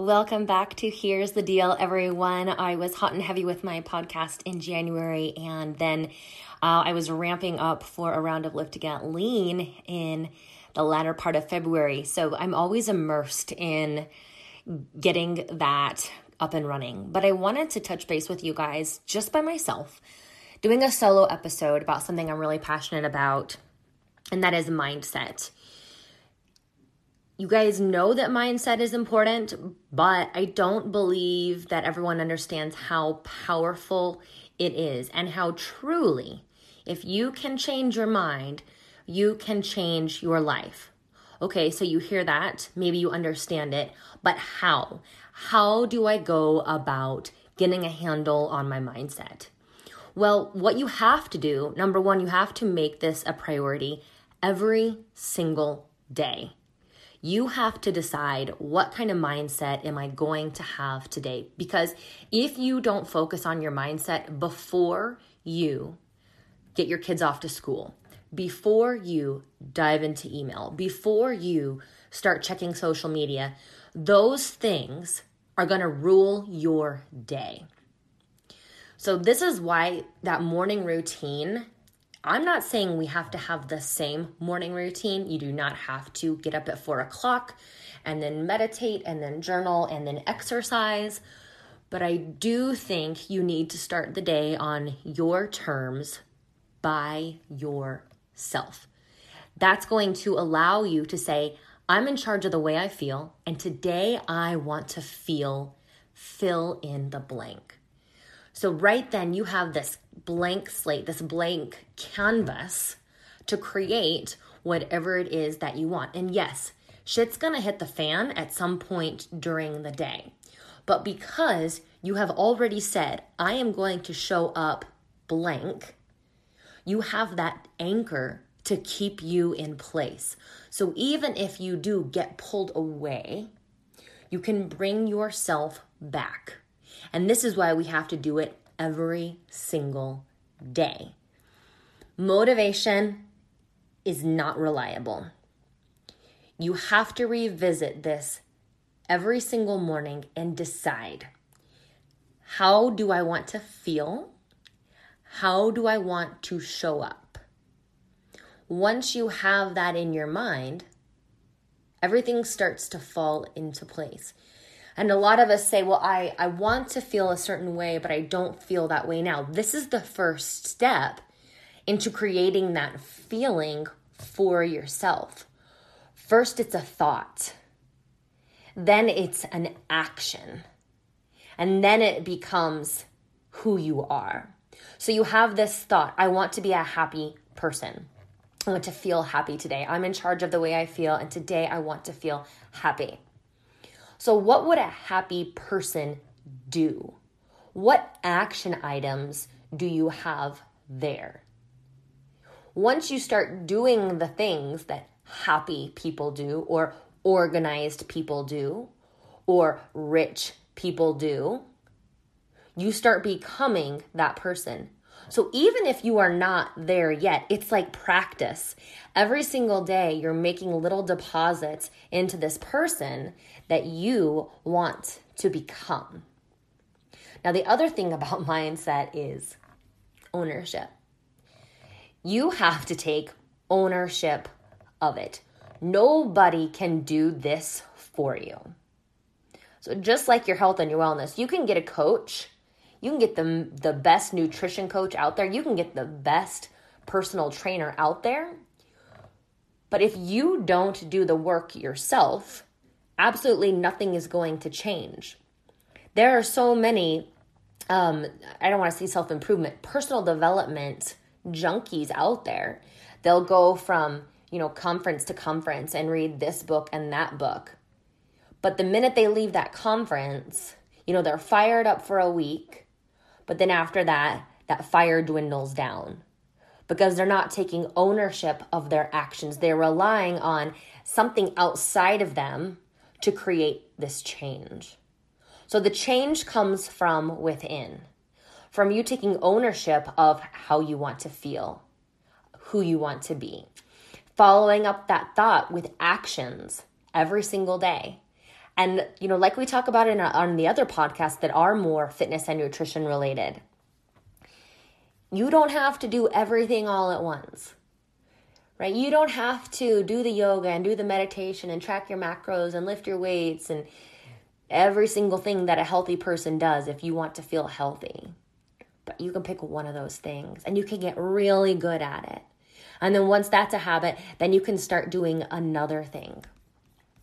Welcome back to Here's the Deal, everyone. I was hot and heavy with my podcast in January, and then uh, I was ramping up for a round of Lift to Get Lean in the latter part of February. So I'm always immersed in getting that up and running. But I wanted to touch base with you guys just by myself, doing a solo episode about something I'm really passionate about, and that is mindset. You guys know that mindset is important, but I don't believe that everyone understands how powerful it is and how truly, if you can change your mind, you can change your life. Okay, so you hear that, maybe you understand it, but how? How do I go about getting a handle on my mindset? Well, what you have to do, number one, you have to make this a priority every single day. You have to decide what kind of mindset am I going to have today? Because if you don't focus on your mindset before you get your kids off to school, before you dive into email, before you start checking social media, those things are going to rule your day. So, this is why that morning routine. I'm not saying we have to have the same morning routine. You do not have to get up at four o'clock and then meditate and then journal and then exercise. But I do think you need to start the day on your terms by your self. That's going to allow you to say, I'm in charge of the way I feel, and today I want to feel fill in the blank. So, right then, you have this blank slate, this blank canvas to create whatever it is that you want. And yes, shit's gonna hit the fan at some point during the day. But because you have already said, I am going to show up blank, you have that anchor to keep you in place. So even if you do get pulled away, you can bring yourself back. And this is why we have to do it every single day. Motivation is not reliable. You have to revisit this every single morning and decide how do I want to feel? How do I want to show up? Once you have that in your mind, everything starts to fall into place. And a lot of us say, well, I, I want to feel a certain way, but I don't feel that way now. This is the first step into creating that feeling for yourself. First, it's a thought, then it's an action, and then it becomes who you are. So you have this thought I want to be a happy person. I want to feel happy today. I'm in charge of the way I feel, and today I want to feel happy. So, what would a happy person do? What action items do you have there? Once you start doing the things that happy people do, or organized people do, or rich people do, you start becoming that person. So even if you are not there yet, it's like practice. Every single day, you're making little deposits into this person that you want to become. Now, the other thing about mindset is ownership. You have to take ownership of it. Nobody can do this for you. So, just like your health and your wellness, you can get a coach you can get the, the best nutrition coach out there. You can get the best personal trainer out there. But if you don't do the work yourself, absolutely nothing is going to change. There are so many, um, I don't want to say self improvement, personal development junkies out there. They'll go from, you know, conference to conference and read this book and that book. But the minute they leave that conference, you know, they're fired up for a week but then after that, that fire dwindles down because they're not taking ownership of their actions. They're relying on something outside of them to create this change. So the change comes from within, from you taking ownership of how you want to feel, who you want to be, following up that thought with actions every single day. And, you know, like we talk about in on the other podcasts that are more fitness and nutrition related, you don't have to do everything all at once, right? You don't have to do the yoga and do the meditation and track your macros and lift your weights and every single thing that a healthy person does if you want to feel healthy. But you can pick one of those things and you can get really good at it. And then once that's a habit, then you can start doing another thing.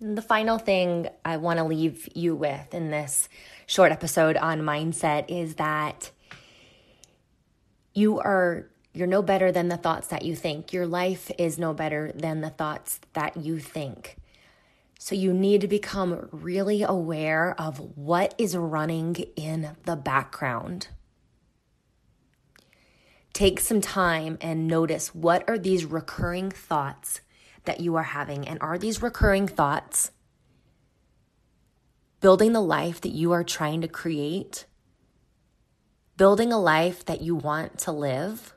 The final thing I want to leave you with in this short episode on mindset is that you are you're no better than the thoughts that you think. Your life is no better than the thoughts that you think. So you need to become really aware of what is running in the background. Take some time and notice what are these recurring thoughts that you are having? And are these recurring thoughts building the life that you are trying to create? Building a life that you want to live?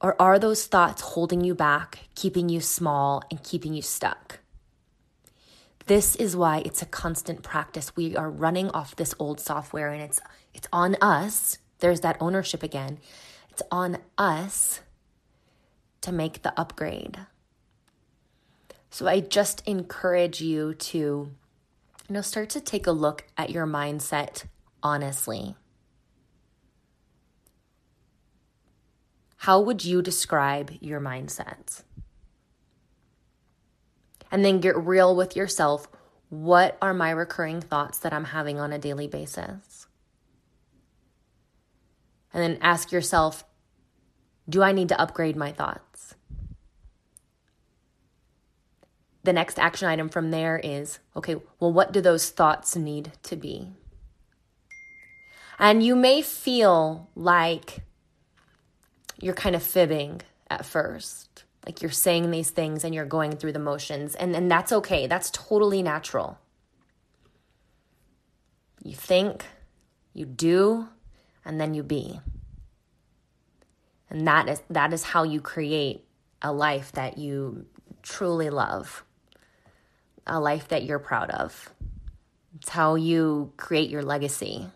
Or are those thoughts holding you back, keeping you small, and keeping you stuck? This is why it's a constant practice. We are running off this old software and it's it's on us. There's that ownership again. It's on us to make the upgrade. So I just encourage you to you know start to take a look at your mindset honestly. How would you describe your mindset? And then get real with yourself. What are my recurring thoughts that I'm having on a daily basis? And then ask yourself, do I need to upgrade my thoughts? The next action item from there is okay, well, what do those thoughts need to be? And you may feel like you're kind of fibbing at first. Like you're saying these things and you're going through the motions, and, and that's okay. That's totally natural. You think, you do, and then you be. And that is that is how you create a life that you truly love. A life that you're proud of. It's how you create your legacy.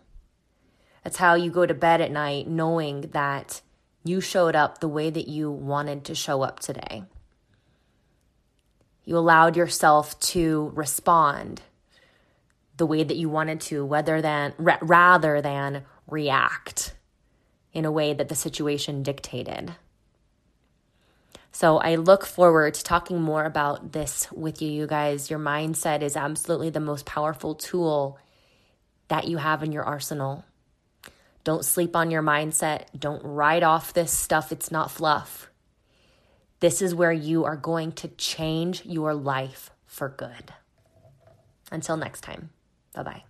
It's how you go to bed at night knowing that you showed up the way that you wanted to show up today. You allowed yourself to respond the way that you wanted to, whether than rather than react in a way that the situation dictated. So I look forward to talking more about this with you, you guys. Your mindset is absolutely the most powerful tool that you have in your arsenal. Don't sleep on your mindset. Don't write off this stuff. It's not fluff. This is where you are going to change your life for good. Until next time, bye bye.